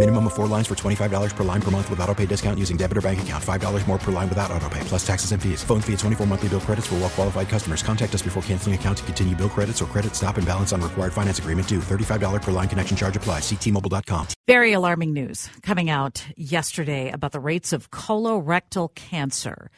Minimum of four lines for $25 per line per month with auto pay discount using debit or bank account. $5 more per line without auto pay, plus taxes and fees. Phone fee at 24 monthly bill credits for well qualified customers. Contact us before canceling account to continue bill credits or credit stop and balance on required finance agreement due. $35 per line connection charge applies. Ctmobile.com. Very alarming news coming out yesterday about the rates of colorectal cancer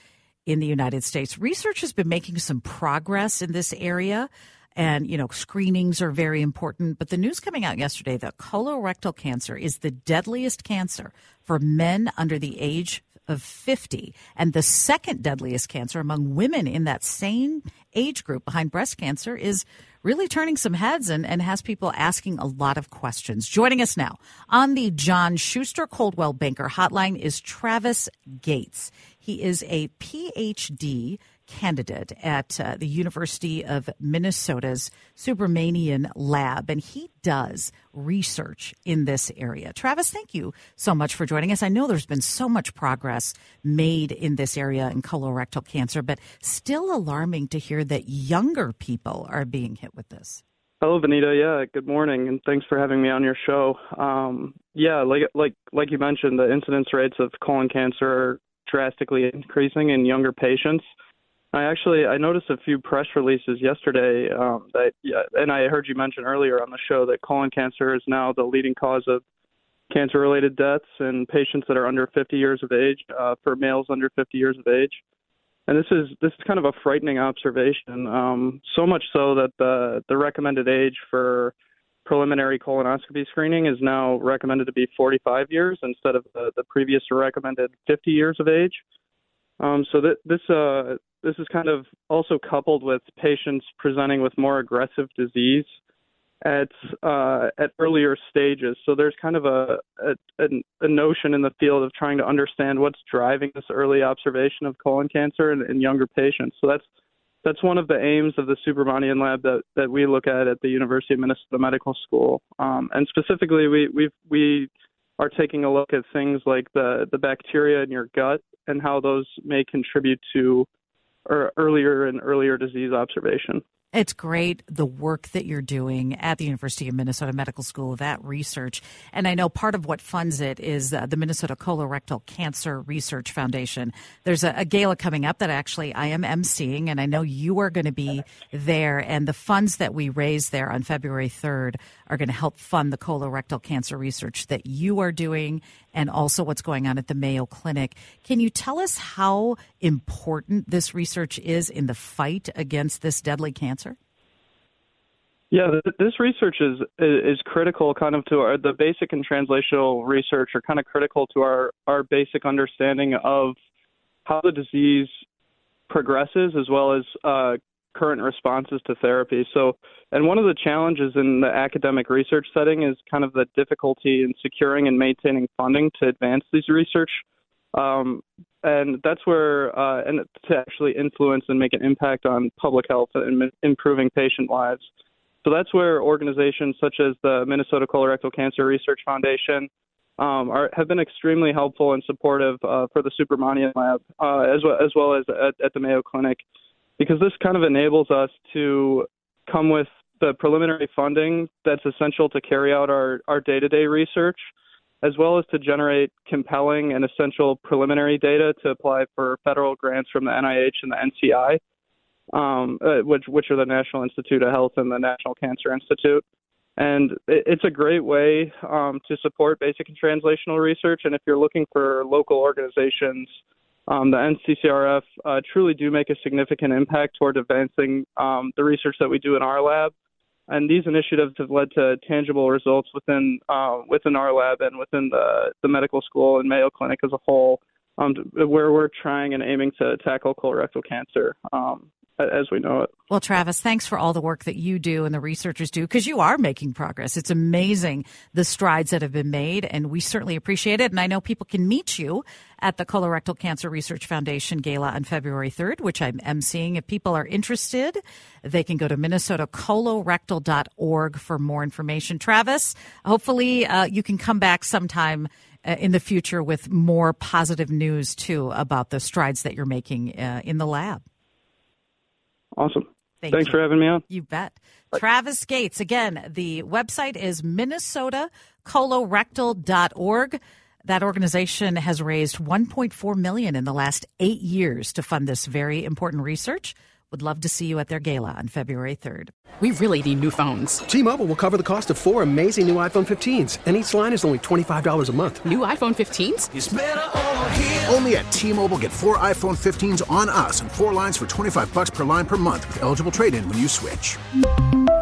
in the United States. Research has been making some progress in this area and you know screenings are very important. But the news coming out yesterday that colorectal cancer is the deadliest cancer for men under the age of 50 and the second deadliest cancer among women in that same age group behind breast cancer is really turning some heads and, and has people asking a lot of questions. Joining us now on the john schuster coldwell banker hotline is travis gates. He is a phd candidate at uh, the University of Minnesota's Subramanian Lab, and he does research in this area. Travis, thank you so much for joining us. I know there's been so much progress made in this area in colorectal cancer, but still alarming to hear that younger people are being hit with this. Hello, Vineeta. Yeah, good morning, and thanks for having me on your show. Um, yeah, like like like you mentioned, the incidence rates of colon cancer are drastically increasing in younger patients. I actually I noticed a few press releases yesterday um, that yeah, and I heard you mention earlier on the show that colon cancer is now the leading cause of cancer-related deaths in patients that are under 50 years of age uh, for males under 50 years of age. And this is this is kind of a frightening observation. Um, so much so that the the recommended age for preliminary colonoscopy screening is now recommended to be 45 years instead of the, the previous recommended 50 years of age. Um, so this uh, this is kind of also coupled with patients presenting with more aggressive disease at uh, at earlier stages. So there's kind of a, a a notion in the field of trying to understand what's driving this early observation of colon cancer in, in younger patients. So that's that's one of the aims of the Subramanian lab that, that we look at at the University of Minnesota Medical School. Um, and specifically, we we we are taking a look at things like the the bacteria in your gut and how those may contribute to or earlier and earlier disease observation. It's great the work that you're doing at the University of Minnesota Medical School, that research. And I know part of what funds it is uh, the Minnesota Colorectal Cancer Research Foundation. There's a, a, gala coming up that actually I am emceeing, and I know you are going to be there. And the funds that we raise there on February 3rd are going to help fund the colorectal cancer research that you are doing and also what's going on at the Mayo Clinic. Can you tell us how important this research is in the fight against this deadly cancer? Yeah, this research is is critical, kind of to our the basic and translational research are kind of critical to our our basic understanding of how the disease progresses, as well as uh, current responses to therapy. So, and one of the challenges in the academic research setting is kind of the difficulty in securing and maintaining funding to advance these research. Um, and that's where, uh, and to actually influence and make an impact on public health and improving patient lives. So that's where organizations such as the Minnesota Colorectal Cancer Research Foundation um, are, have been extremely helpful and supportive uh, for the Subramanian Lab, uh, as well as well as at, at the Mayo Clinic because this kind of enables us to come with the preliminary funding that's essential to carry out our, our day-to-day research, as well as to generate compelling and essential preliminary data to apply for federal grants from the NIH and the NCI, um, uh, which, which are the National Institute of Health and the National Cancer Institute. And it, it's a great way um, to support basic and translational research. And if you're looking for local organizations – um, the MCCRF uh, truly do make a significant impact toward advancing um, the research that we do in our lab. and these initiatives have led to tangible results within uh, within our lab and within the the medical school and Mayo Clinic as a whole, um, where we're trying and aiming to tackle colorectal cancer. As we know it. Well, Travis, thanks for all the work that you do and the researchers do because you are making progress. It's amazing the strides that have been made, and we certainly appreciate it. And I know people can meet you at the Colorectal Cancer Research Foundation Gala on February 3rd, which I'm emceeing. If people are interested, they can go to minnesotacolorectal.org for more information. Travis, hopefully uh, you can come back sometime uh, in the future with more positive news too about the strides that you're making uh, in the lab. Awesome. Thank Thanks you. for having me on. You bet. Travis Gates. Again, the website is minnesotacolorectal.org. That organization has raised 1.4 million in the last 8 years to fund this very important research. Would love to see you at their gala on February 3rd. We really need new phones. T-Mobile will cover the cost of four amazing new iPhone 15s, and each line is only $25 a month. New iPhone 15s? Only at T-Mobile get four iPhone 15s on us and four lines for 25 bucks per line per month with eligible trade-in when you switch.